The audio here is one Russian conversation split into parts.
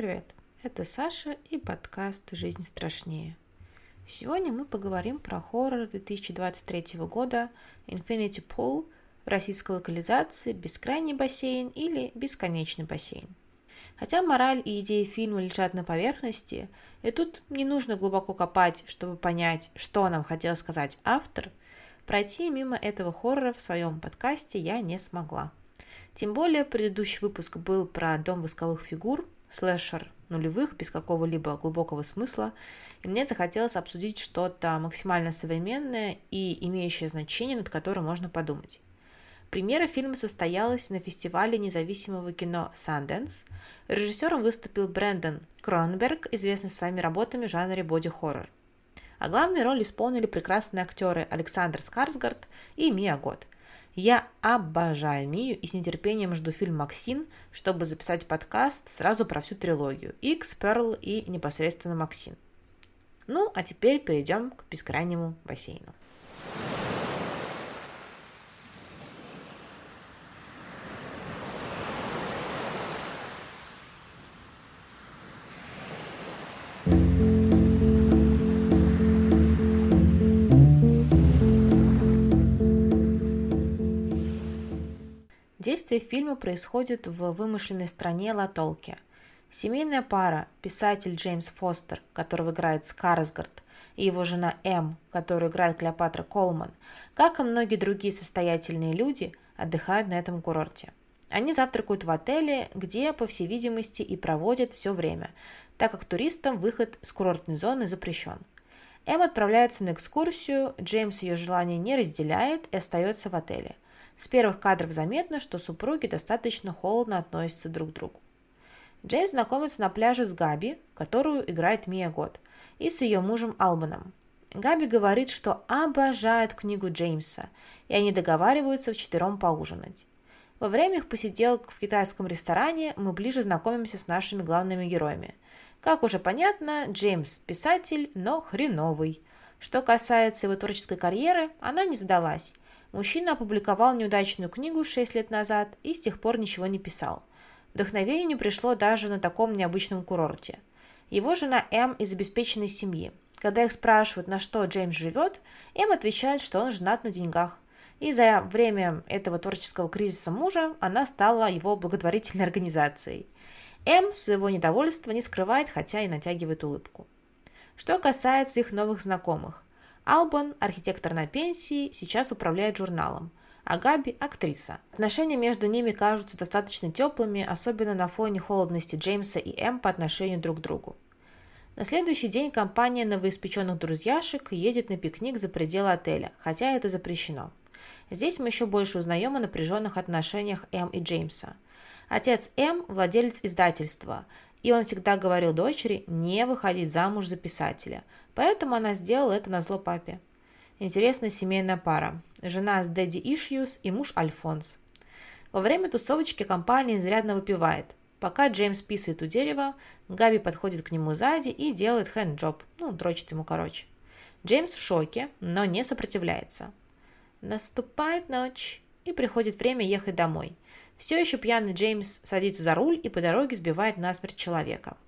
привет! Это Саша и подкаст «Жизнь страшнее». Сегодня мы поговорим про хоррор 2023 года Infinity Pool российской локализации «Бескрайний бассейн» или «Бесконечный бассейн». Хотя мораль и идеи фильма лежат на поверхности, и тут не нужно глубоко копать, чтобы понять, что нам хотел сказать автор, пройти мимо этого хоррора в своем подкасте я не смогла. Тем более предыдущий выпуск был про дом восковых фигур, слэшер нулевых, без какого-либо глубокого смысла, и мне захотелось обсудить что-то максимально современное и имеющее значение, над которым можно подумать. Премьера фильма состоялась на фестивале независимого кино Sundance. Режиссером выступил Брэндон Кронберг, известный своими работами в жанре боди-хоррор. А главные роли исполнили прекрасные актеры Александр Скарсгард и Мия Год. Я обожаю Мию и с нетерпением жду фильм «Максин», чтобы записать подкаст сразу про всю трилогию X, Pearl и непосредственно Максин. Ну, а теперь перейдем к бескрайнему бассейну. Действие фильма происходит в вымышленной стране Латолке. Семейная пара, писатель Джеймс Фостер, которого играет Скарсгард, и его жена М, которую играет Клеопатра Колман, как и многие другие состоятельные люди, отдыхают на этом курорте. Они завтракают в отеле, где, по всей видимости, и проводят все время, так как туристам выход с курортной зоны запрещен. М отправляется на экскурсию, Джеймс ее желание не разделяет и остается в отеле – с первых кадров заметно, что супруги достаточно холодно относятся друг к другу. Джеймс знакомится на пляже с Габи, которую играет Мия Год, и с ее мужем Албаном. Габи говорит, что обожает книгу Джеймса, и они договариваются вчетвером поужинать. Во время их посиделок в китайском ресторане мы ближе знакомимся с нашими главными героями. Как уже понятно, Джеймс – писатель, но хреновый. Что касается его творческой карьеры, она не сдалась, Мужчина опубликовал неудачную книгу 6 лет назад и с тех пор ничего не писал. Вдохновение не пришло даже на таком необычном курорте. Его жена М из обеспеченной семьи. Когда их спрашивают, на что Джеймс живет, М отвечает, что он женат на деньгах. И за время этого творческого кризиса мужа она стала его благотворительной организацией. М своего недовольства не скрывает, хотя и натягивает улыбку. Что касается их новых знакомых. Албан, архитектор на пенсии, сейчас управляет журналом, а Габи – актриса. Отношения между ними кажутся достаточно теплыми, особенно на фоне холодности Джеймса и Эм по отношению друг к другу. На следующий день компания новоиспеченных друзьяшек едет на пикник за пределы отеля, хотя это запрещено. Здесь мы еще больше узнаем о напряженных отношениях Эм и Джеймса. Отец Эм – владелец издательства, и он всегда говорил дочери не выходить замуж за писателя, поэтому она сделала это на зло папе. Интересная семейная пара. Жена с Дэдди Ишьюс и муж Альфонс. Во время тусовочки компания изрядно выпивает. Пока Джеймс писает у дерева, Габи подходит к нему сзади и делает хэнджоб, ну, дрочит ему короче. Джеймс в шоке, но не сопротивляется. Наступает ночь, и приходит время ехать домой. Все еще пьяный Джеймс садится за руль и по дороге сбивает насмерть человека.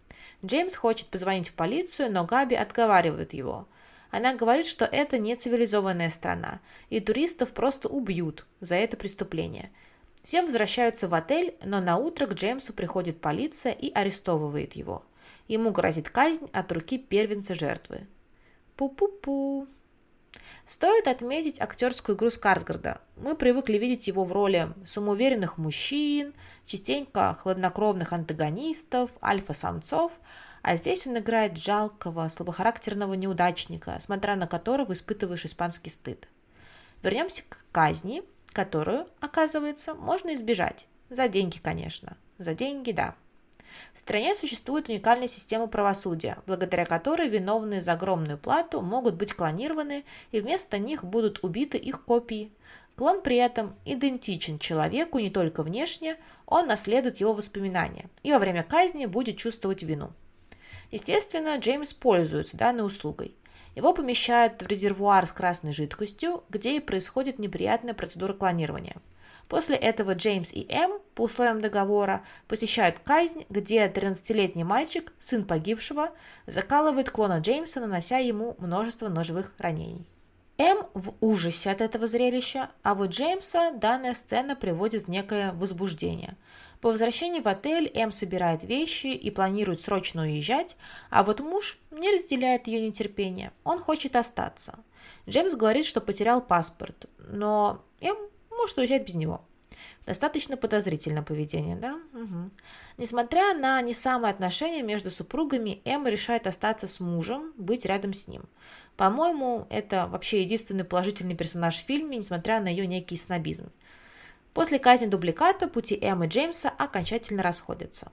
Джеймс хочет позвонить в полицию, но Габи отговаривает его. Она говорит, что это не цивилизованная страна, и туристов просто убьют за это преступление. Все возвращаются в отель, но на утро к Джеймсу приходит полиция и арестовывает его. Ему грозит казнь от руки первенца жертвы. Пу-пу-пу. Стоит отметить актерскую игру Скарсгарда. Мы привыкли видеть его в роли самоуверенных мужчин, частенько хладнокровных антагонистов, альфа-самцов, а здесь он играет жалкого, слабохарактерного неудачника, смотря на которого испытываешь испанский стыд. Вернемся к казни, которую, оказывается, можно избежать. За деньги, конечно. За деньги, да. В стране существует уникальная система правосудия, благодаря которой виновные за огромную плату могут быть клонированы и вместо них будут убиты их копии. Клон при этом идентичен человеку не только внешне, он наследует его воспоминания и во время казни будет чувствовать вину. Естественно, Джеймс пользуется данной услугой. Его помещают в резервуар с красной жидкостью, где и происходит неприятная процедура клонирования – После этого Джеймс и М по условиям договора посещают казнь, где 13-летний мальчик, сын погибшего, закалывает клона Джеймса, нанося ему множество ножевых ранений. М в ужасе от этого зрелища, а вот Джеймса данная сцена приводит в некое возбуждение. По возвращении в отель М собирает вещи и планирует срочно уезжать, а вот муж не разделяет ее нетерпение, он хочет остаться. Джеймс говорит, что потерял паспорт, но М может уезжать без него. Достаточно подозрительное поведение, да? Угу. Несмотря на не самые отношения между супругами, Эмма решает остаться с мужем, быть рядом с ним. По-моему, это вообще единственный положительный персонаж в фильме, несмотря на ее некий снобизм. После казни дубликата пути Эм и Джеймса окончательно расходятся.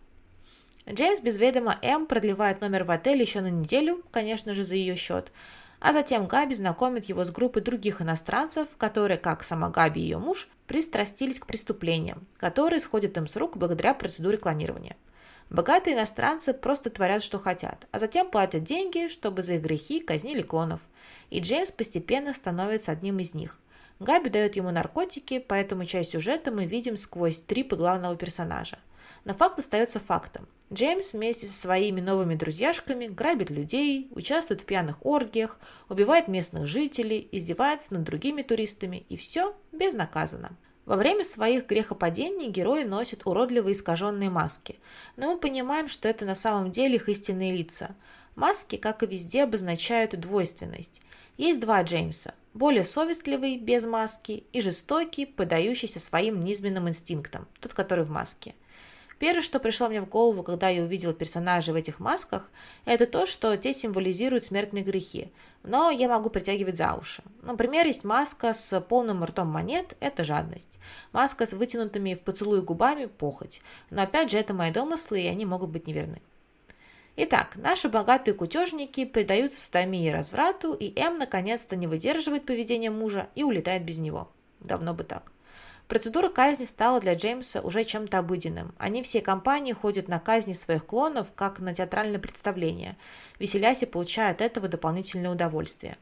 Джеймс без ведома Эм продлевает номер в отеле еще на неделю, конечно же, за ее счет, а затем Габи знакомит его с группой других иностранцев, которые, как сама Габи и ее муж, пристрастились к преступлениям, которые сходят им с рук благодаря процедуре клонирования. Богатые иностранцы просто творят, что хотят, а затем платят деньги, чтобы за их грехи казнили клонов. И Джеймс постепенно становится одним из них. Габи дает ему наркотики, поэтому часть сюжета мы видим сквозь трипы главного персонажа. Но факт остается фактом. Джеймс вместе со своими новыми друзьяшками грабит людей, участвует в пьяных оргиях, убивает местных жителей, издевается над другими туристами и все безнаказанно. Во время своих грехопадений герои носят уродливые искаженные маски, но мы понимаем, что это на самом деле их истинные лица. Маски, как и везде, обозначают двойственность. Есть два Джеймса – более совестливый, без маски, и жестокий, подающийся своим низменным инстинктам, тот, который в маске – Первое, что пришло мне в голову, когда я увидела персонажей в этих масках, это то, что те символизируют смертные грехи. Но я могу притягивать за уши. Например, есть маска с полным ртом монет – это жадность. Маска с вытянутыми в поцелуй губами – похоть. Но опять же, это мои домыслы, и они могут быть неверны. Итак, наши богатые кутежники предаются стамии и разврату, и М наконец-то не выдерживает поведения мужа и улетает без него. Давно бы так. Процедура казни стала для Джеймса уже чем-то обыденным. Они всей компанией ходят на казни своих клонов, как на театральное представление, веселясь и получая от этого дополнительное удовольствие.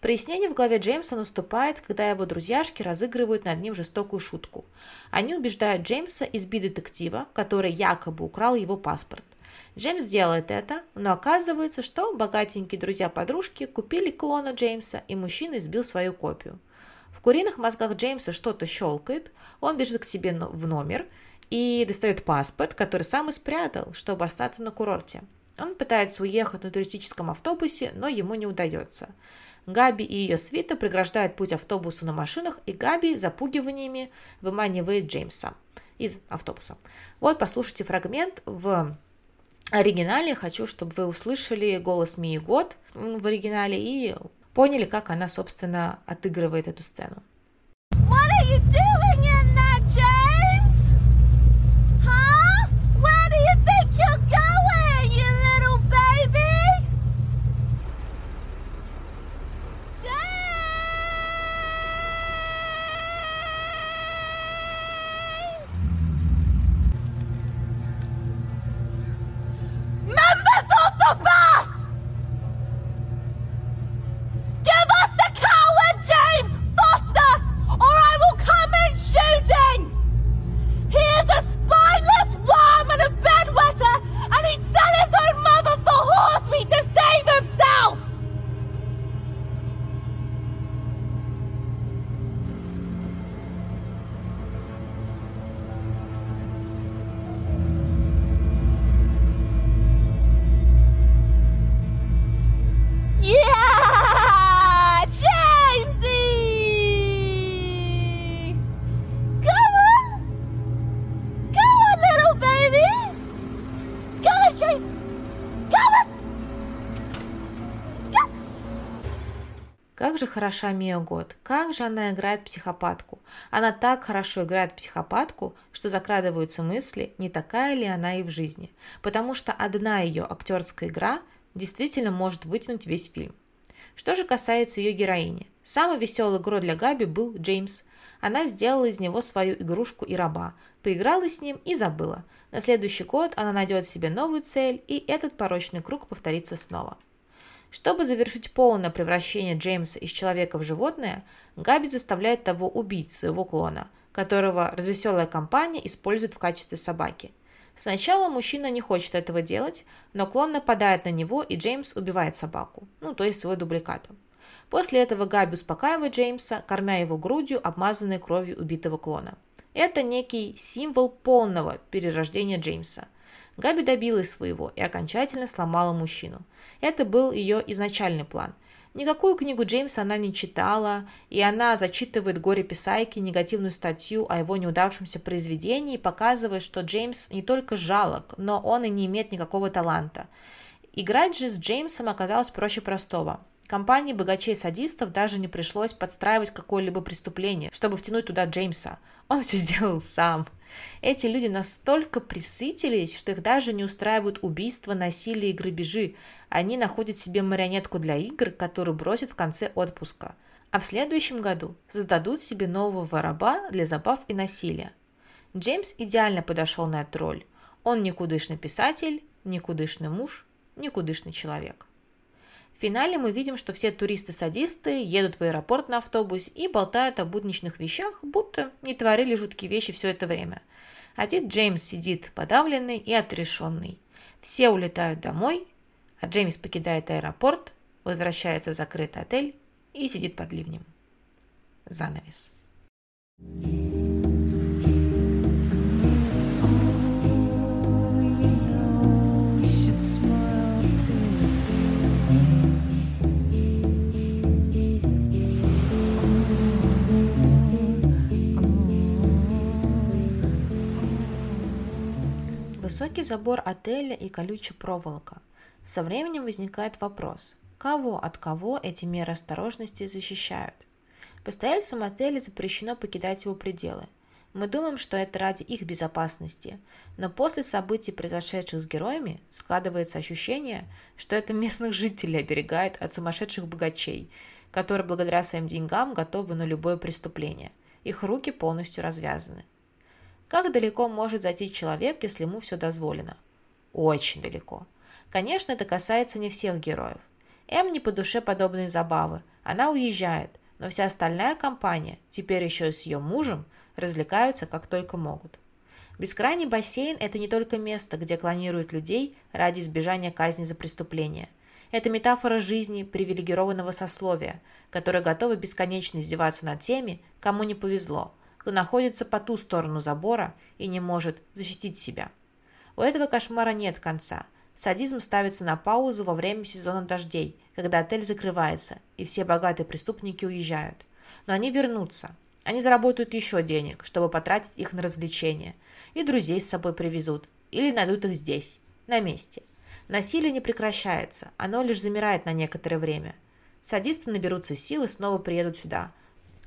Прояснение в голове Джеймса наступает, когда его друзьяшки разыгрывают над ним жестокую шутку. Они убеждают Джеймса избить детектива, который якобы украл его паспорт. Джеймс делает это, но оказывается, что богатенькие друзья-подружки купили клона Джеймса, и мужчина избил свою копию – куриных мозгах Джеймса что-то щелкает, он бежит к себе в номер и достает паспорт, который сам и спрятал, чтобы остаться на курорте. Он пытается уехать на туристическом автобусе, но ему не удается. Габи и ее свита преграждают путь автобусу на машинах, и Габи запугиваниями выманивает Джеймса из автобуса. Вот послушайте фрагмент в оригинале. Хочу, чтобы вы услышали голос Мии Год в оригинале и поняли, как она, собственно, отыгрывает эту сцену. What are you doing же хороша Мия Год, как же она играет психопатку. Она так хорошо играет психопатку, что закрадываются мысли, не такая ли она и в жизни. Потому что одна ее актерская игра действительно может вытянуть весь фильм. Что же касается ее героини. Самой веселой игрой для Габи был Джеймс. Она сделала из него свою игрушку и раба, поиграла с ним и забыла. На следующий год она найдет себе новую цель, и этот порочный круг повторится снова. Чтобы завершить полное превращение Джеймса из человека в животное, Габи заставляет того убить своего клона, которого развеселая компания использует в качестве собаки. Сначала мужчина не хочет этого делать, но клон нападает на него, и Джеймс убивает собаку, ну, то есть свой дубликат. После этого Габи успокаивает Джеймса, кормя его грудью, обмазанной кровью убитого клона. Это некий символ полного перерождения Джеймса. Габи добилась своего и окончательно сломала мужчину. Это был ее изначальный план. Никакую книгу Джеймса она не читала, и она зачитывает горе-писайке негативную статью о его неудавшемся произведении, показывая, что Джеймс не только жалок, но он и не имеет никакого таланта. Играть же с Джеймсом оказалось проще простого. Компании богачей-садистов даже не пришлось подстраивать какое-либо преступление, чтобы втянуть туда Джеймса. Он все сделал сам. Эти люди настолько присытились, что их даже не устраивают убийства, насилие и грабежи. Они находят себе марионетку для игр, которую бросят в конце отпуска. А в следующем году создадут себе нового раба для забав и насилия. Джеймс идеально подошел на эту роль. Он никудышный писатель, никудышный муж, никудышный человек. Финале мы видим, что все туристы-садисты едут в аэропорт на автобусе и болтают о будничных вещах, будто не творили жуткие вещи все это время. Один Джеймс сидит подавленный и отрешенный. Все улетают домой, а Джеймс покидает аэропорт, возвращается в закрытый отель и сидит под ливнем. Занавес. thank you Высокий забор отеля и колючая проволока. Со временем возникает вопрос, кого от кого эти меры осторожности защищают? Постояльцам отеля запрещено покидать его пределы. Мы думаем, что это ради их безопасности, но после событий, произошедших с героями, складывается ощущение, что это местных жителей оберегает от сумасшедших богачей, которые благодаря своим деньгам готовы на любое преступление. Их руки полностью развязаны. Как далеко может зайти человек, если ему все дозволено? Очень далеко. Конечно, это касается не всех героев. М не по душе подобные забавы. Она уезжает, но вся остальная компания, теперь еще и с ее мужем, развлекаются как только могут. Бескрайний бассейн – это не только место, где клонируют людей ради избежания казни за преступление. Это метафора жизни привилегированного сословия, которое готово бесконечно издеваться над теми, кому не повезло – кто находится по ту сторону забора и не может защитить себя. У этого кошмара нет конца. Садизм ставится на паузу во время сезона дождей, когда отель закрывается, и все богатые преступники уезжают. Но они вернутся. Они заработают еще денег, чтобы потратить их на развлечения. И друзей с собой привезут. Или найдут их здесь, на месте. Насилие не прекращается, оно лишь замирает на некоторое время. Садисты наберутся сил и снова приедут сюда,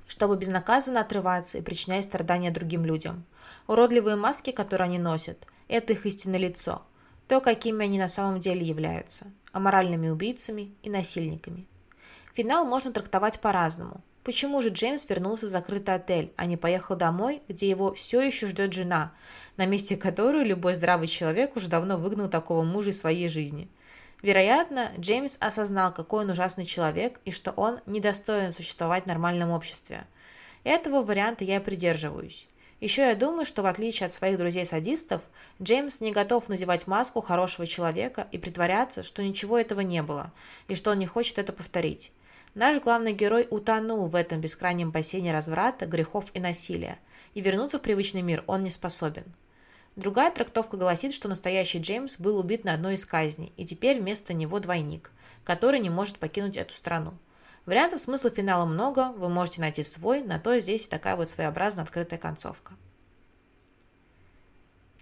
чтобы безнаказанно отрываться и причинять страдания другим людям. Уродливые маски, которые они носят, это их истинное лицо, то, какими они на самом деле являются, аморальными убийцами и насильниками. Финал можно трактовать по-разному. Почему же Джеймс вернулся в закрытый отель, а не поехал домой, где его все еще ждет жена, на месте которой любой здравый человек уже давно выгнал такого мужа из своей жизни – Вероятно, Джеймс осознал, какой он ужасный человек и что он недостоин существовать в нормальном обществе. Этого варианта я придерживаюсь. Еще я думаю, что в отличие от своих друзей-садистов, Джеймс не готов надевать маску хорошего человека и притворяться, что ничего этого не было, и что он не хочет это повторить. Наш главный герой утонул в этом бескрайнем бассейне разврата, грехов и насилия, и вернуться в привычный мир он не способен. Другая трактовка гласит, что настоящий Джеймс был убит на одной из казней, и теперь вместо него двойник, который не может покинуть эту страну. Вариантов смысла финала много, вы можете найти свой, на то здесь такая вот своеобразная открытая концовка.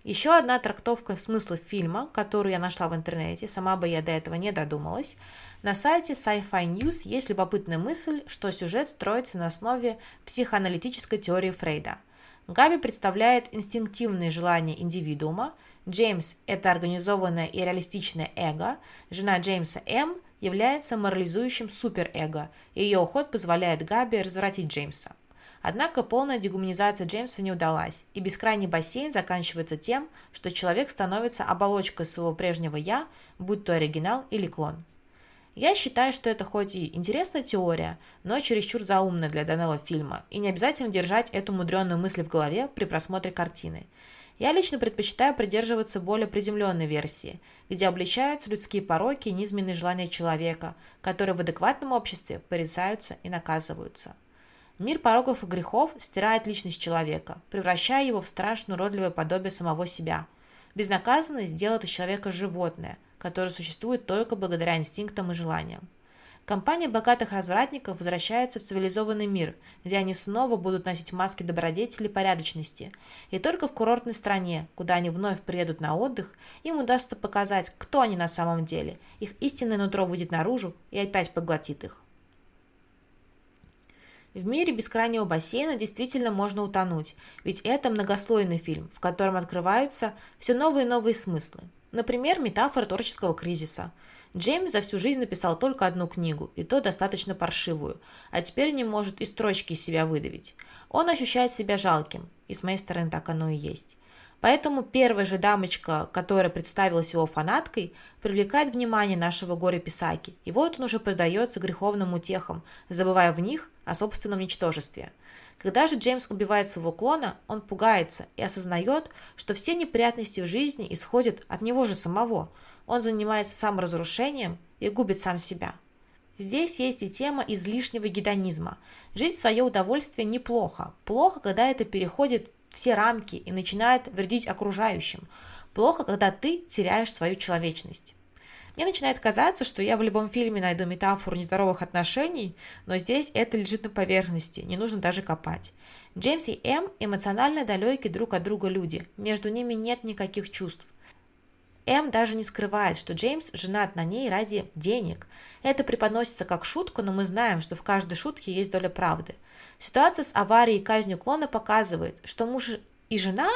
Еще одна трактовка смысла фильма, которую я нашла в интернете, сама бы я до этого не додумалась. На сайте Sci-Fi News есть любопытная мысль, что сюжет строится на основе психоаналитической теории Фрейда – Габи представляет инстинктивные желания индивидуума, Джеймс – это организованное и реалистичное эго, жена Джеймса М является морализующим суперэго, и ее уход позволяет Габи развратить Джеймса. Однако полная дегуманизация Джеймса не удалась, и бескрайний бассейн заканчивается тем, что человек становится оболочкой своего прежнего «я», будь то оригинал или клон. Я считаю, что это хоть и интересная теория, но чересчур заумная для данного фильма, и не обязательно держать эту мудреную мысль в голове при просмотре картины. Я лично предпочитаю придерживаться более приземленной версии, где обличаются людские пороки и низменные желания человека, которые в адекватном обществе порицаются и наказываются. Мир пороков и грехов стирает личность человека, превращая его в страшное уродливое подобие самого себя. Безнаказанность делает из человека животное, которое существует только благодаря инстинктам и желаниям. Компания богатых развратников возвращается в цивилизованный мир, где они снова будут носить маски добродетели и порядочности. И только в курортной стране, куда они вновь приедут на отдых, им удастся показать, кто они на самом деле. Их истинное нутро выйдет наружу и опять поглотит их. В мире бескрайнего бассейна действительно можно утонуть, ведь это многослойный фильм, в котором открываются все новые и новые смыслы. Например, метафора творческого кризиса. Джеймс за всю жизнь написал только одну книгу, и то достаточно паршивую, а теперь не может и строчки из себя выдавить. Он ощущает себя жалким, и с моей стороны так оно и есть. Поэтому первая же дамочка, которая представилась его фанаткой, привлекает внимание нашего горе-писаки, и вот он уже предается греховным утехам, забывая в них о собственном ничтожестве – когда же Джеймс убивает своего клона, он пугается и осознает, что все неприятности в жизни исходят от него же самого. Он занимается саморазрушением и губит сам себя. Здесь есть и тема излишнего гедонизма. Жить в свое удовольствие неплохо. Плохо, когда это переходит все рамки и начинает вредить окружающим. Плохо, когда ты теряешь свою человечность. Мне начинает казаться, что я в любом фильме найду метафору нездоровых отношений, но здесь это лежит на поверхности, не нужно даже копать. Джеймс и М эмоционально далеки друг от друга люди, между ними нет никаких чувств. М даже не скрывает, что Джеймс женат на ней ради денег. Это преподносится как шутка, но мы знаем, что в каждой шутке есть доля правды. Ситуация с аварией и казнью клона показывает, что муж и жена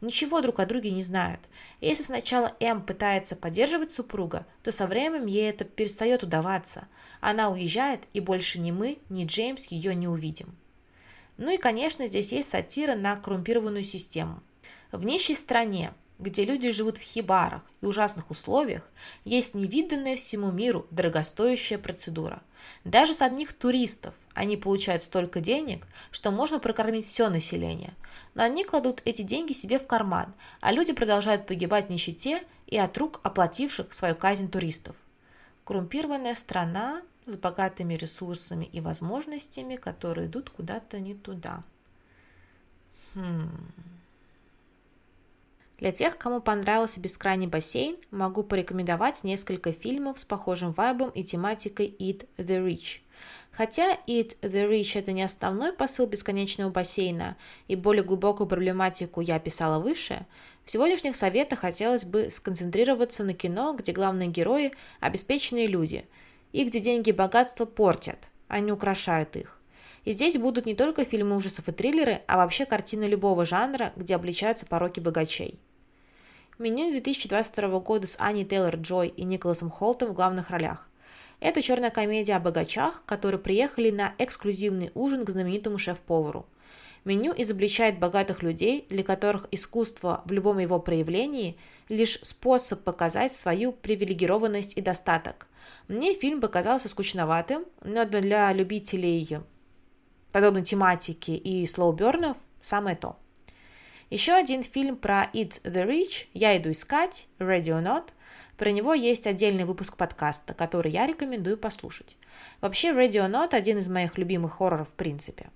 ничего друг о друге не знают. Если сначала М пытается поддерживать супруга, то со временем ей это перестает удаваться. Она уезжает, и больше ни мы, ни Джеймс ее не увидим. Ну и, конечно, здесь есть сатира на коррумпированную систему. В нищей стране, где люди живут в хибарах и ужасных условиях, есть невиданная всему миру дорогостоящая процедура. Даже с одних туристов они получают столько денег, что можно прокормить все население. Но они кладут эти деньги себе в карман, а люди продолжают погибать в нищете и от рук оплативших свою казнь туристов. Коррумпированная страна с богатыми ресурсами и возможностями, которые идут куда-то не туда. Хм... Для тех, кому понравился «Бескрайний бассейн», могу порекомендовать несколько фильмов с похожим вайбом и тематикой «Eat the Rich». Хотя «Eat the Rich» — это не основной посыл бесконечного бассейна, и более глубокую проблематику я описала выше, в сегодняшних советах хотелось бы сконцентрироваться на кино, где главные герои – обеспеченные люди, и где деньги и богатство портят, а не украшают их. И здесь будут не только фильмы ужасов и триллеры, а вообще картины любого жанра, где обличаются пороки богачей. Меню 2022 года с Аней Тейлор-Джой и Николасом Холтом в главных ролях. Это черная комедия о богачах, которые приехали на эксклюзивный ужин к знаменитому шеф-повару. Меню изобличает богатых людей, для которых искусство в любом его проявлении – лишь способ показать свою привилегированность и достаток. Мне фильм показался скучноватым, но для любителей подобной тематики и слоубернов самое то. Еще один фильм про Eat the Rich «Я иду искать», «Ready or Not». Про него есть отдельный выпуск подкаста, который я рекомендую послушать. Вообще, «Ready or Not» один из моих любимых хорроров в принципе.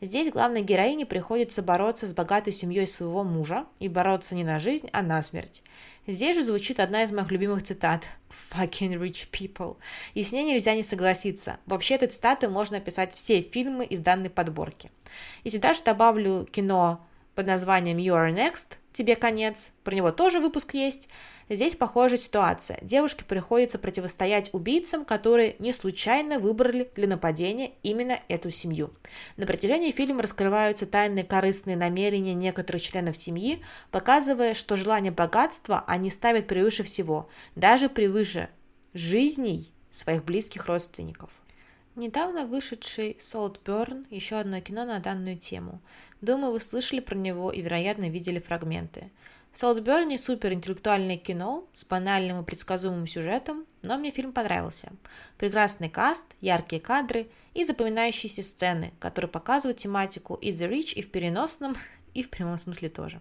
Здесь главной героине приходится бороться с богатой семьей своего мужа и бороться не на жизнь, а на смерть. Здесь же звучит одна из моих любимых цитат «fucking rich people», и с ней нельзя не согласиться. Вообще, этой цитаты можно описать все фильмы из данной подборки. И сюда же добавлю кино под названием You Are Next, тебе конец, про него тоже выпуск есть. Здесь похожая ситуация. Девушке приходится противостоять убийцам, которые не случайно выбрали для нападения именно эту семью. На протяжении фильма раскрываются тайные корыстные намерения некоторых членов семьи, показывая, что желание богатства они ставят превыше всего, даже превыше жизней своих близких родственников. Недавно вышедший Saltburn – еще одно кино на данную тему. Думаю, вы слышали про него и, вероятно, видели фрагменты. Солтберни – суперинтеллектуальное кино с банальным и предсказуемым сюжетом, но мне фильм понравился. Прекрасный каст, яркие кадры и запоминающиеся сцены, которые показывают тематику и The Rich и в переносном, и в прямом смысле тоже.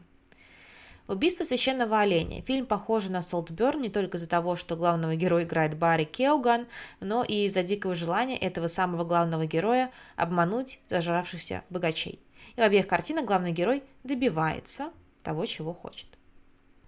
Убийство священного оленя. Фильм похож на Солтберн не только из-за того, что главного героя играет Барри Кеоган, но и из-за дикого желания этого самого главного героя обмануть зажравшихся богачей. И в обеих картинах главный герой добивается того, чего хочет.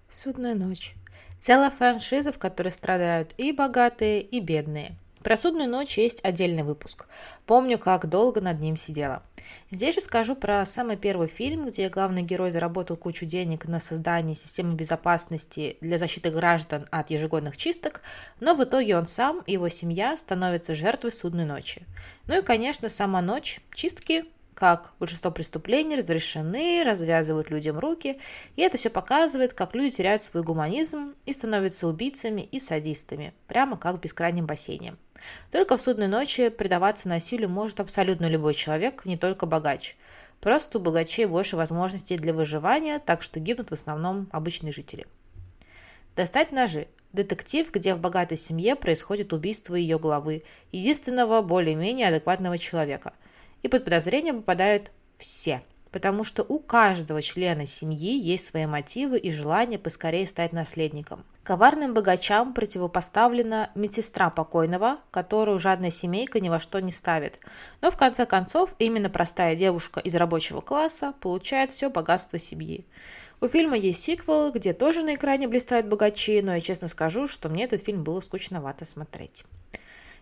Судная ночь. Целая франшиза, в которой страдают и богатые, и бедные. Про судную ночь есть отдельный выпуск. Помню, как долго над ним сидела. Здесь же скажу про самый первый фильм, где главный герой заработал кучу денег на создание системы безопасности для защиты граждан от ежегодных чисток, но в итоге он сам и его семья становятся жертвой судной ночи. Ну и, конечно, сама ночь, чистки, как большинство преступлений разрешены, развязывают людям руки, и это все показывает, как люди теряют свой гуманизм и становятся убийцами и садистами, прямо как в бескрайнем бассейне. Только в судной ночи предаваться насилию может абсолютно любой человек, не только богач. Просто у богачей больше возможностей для выживания, так что гибнут в основном обычные жители. Достать ножи. Детектив, где в богатой семье происходит убийство ее главы, единственного более-менее адекватного человека – и под подозрение попадают все, потому что у каждого члена семьи есть свои мотивы и желание поскорее стать наследником. Коварным богачам противопоставлена медсестра покойного, которую жадная семейка ни во что не ставит. Но в конце концов именно простая девушка из рабочего класса получает все богатство семьи. У фильма есть сиквел, где тоже на экране блистают богачи, но я честно скажу, что мне этот фильм было скучновато смотреть.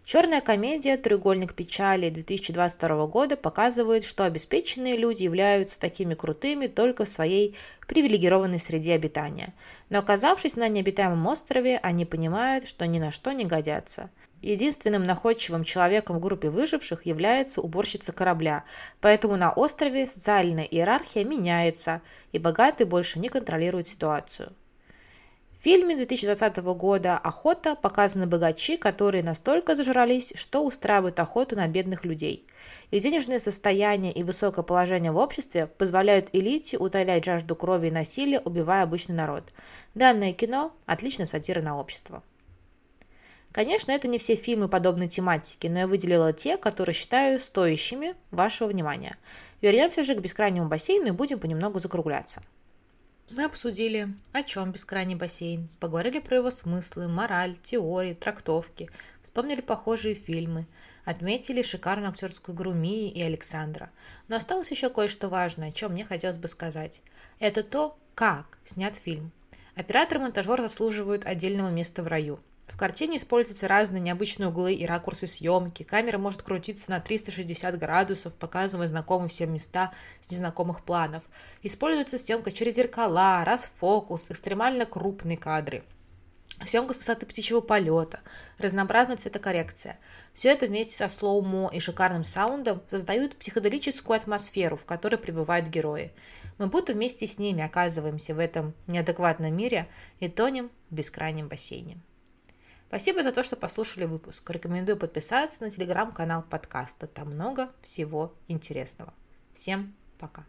Черная комедия «Треугольник печали» 2022 года показывает, что обеспеченные люди являются такими крутыми только в своей привилегированной среде обитания. Но оказавшись на необитаемом острове, они понимают, что ни на что не годятся. Единственным находчивым человеком в группе выживших является уборщица корабля, поэтому на острове социальная иерархия меняется, и богатые больше не контролируют ситуацию. Фильме 2020 года «Охота» показаны богачи, которые настолько зажрались, что устраивают охоту на бедных людей. Их денежное состояние и высокое положение в обществе позволяют элите утолять жажду крови и насилия, убивая обычный народ. Данное кино – отличная сатира на общество. Конечно, это не все фильмы подобной тематики, но я выделила те, которые считаю стоящими вашего внимания. Вернемся же к бескрайнему бассейну и будем понемногу закругляться. Мы обсудили, о чем бескрайний бассейн, поговорили про его смыслы, мораль, теории, трактовки, вспомнили похожие фильмы, отметили шикарную актерскую игру Мии и Александра. Но осталось еще кое-что важное, о чем мне хотелось бы сказать. Это то, как снят фильм. Оператор и монтажер заслуживают отдельного места в раю – в картине используются разные необычные углы и ракурсы съемки. Камера может крутиться на 360 градусов, показывая знакомые всем места с незнакомых планов. Используется съемка через зеркала, расфокус, экстремально крупные кадры. Съемка с высоты птичьего полета, разнообразная цветокоррекция. Все это вместе со слоумо и шикарным саундом создают психоделическую атмосферу, в которой пребывают герои. Мы будто вместе с ними оказываемся в этом неадекватном мире и тонем в бескрайнем бассейне. Спасибо за то, что послушали выпуск. Рекомендую подписаться на телеграм-канал подкаста. Там много всего интересного. Всем пока.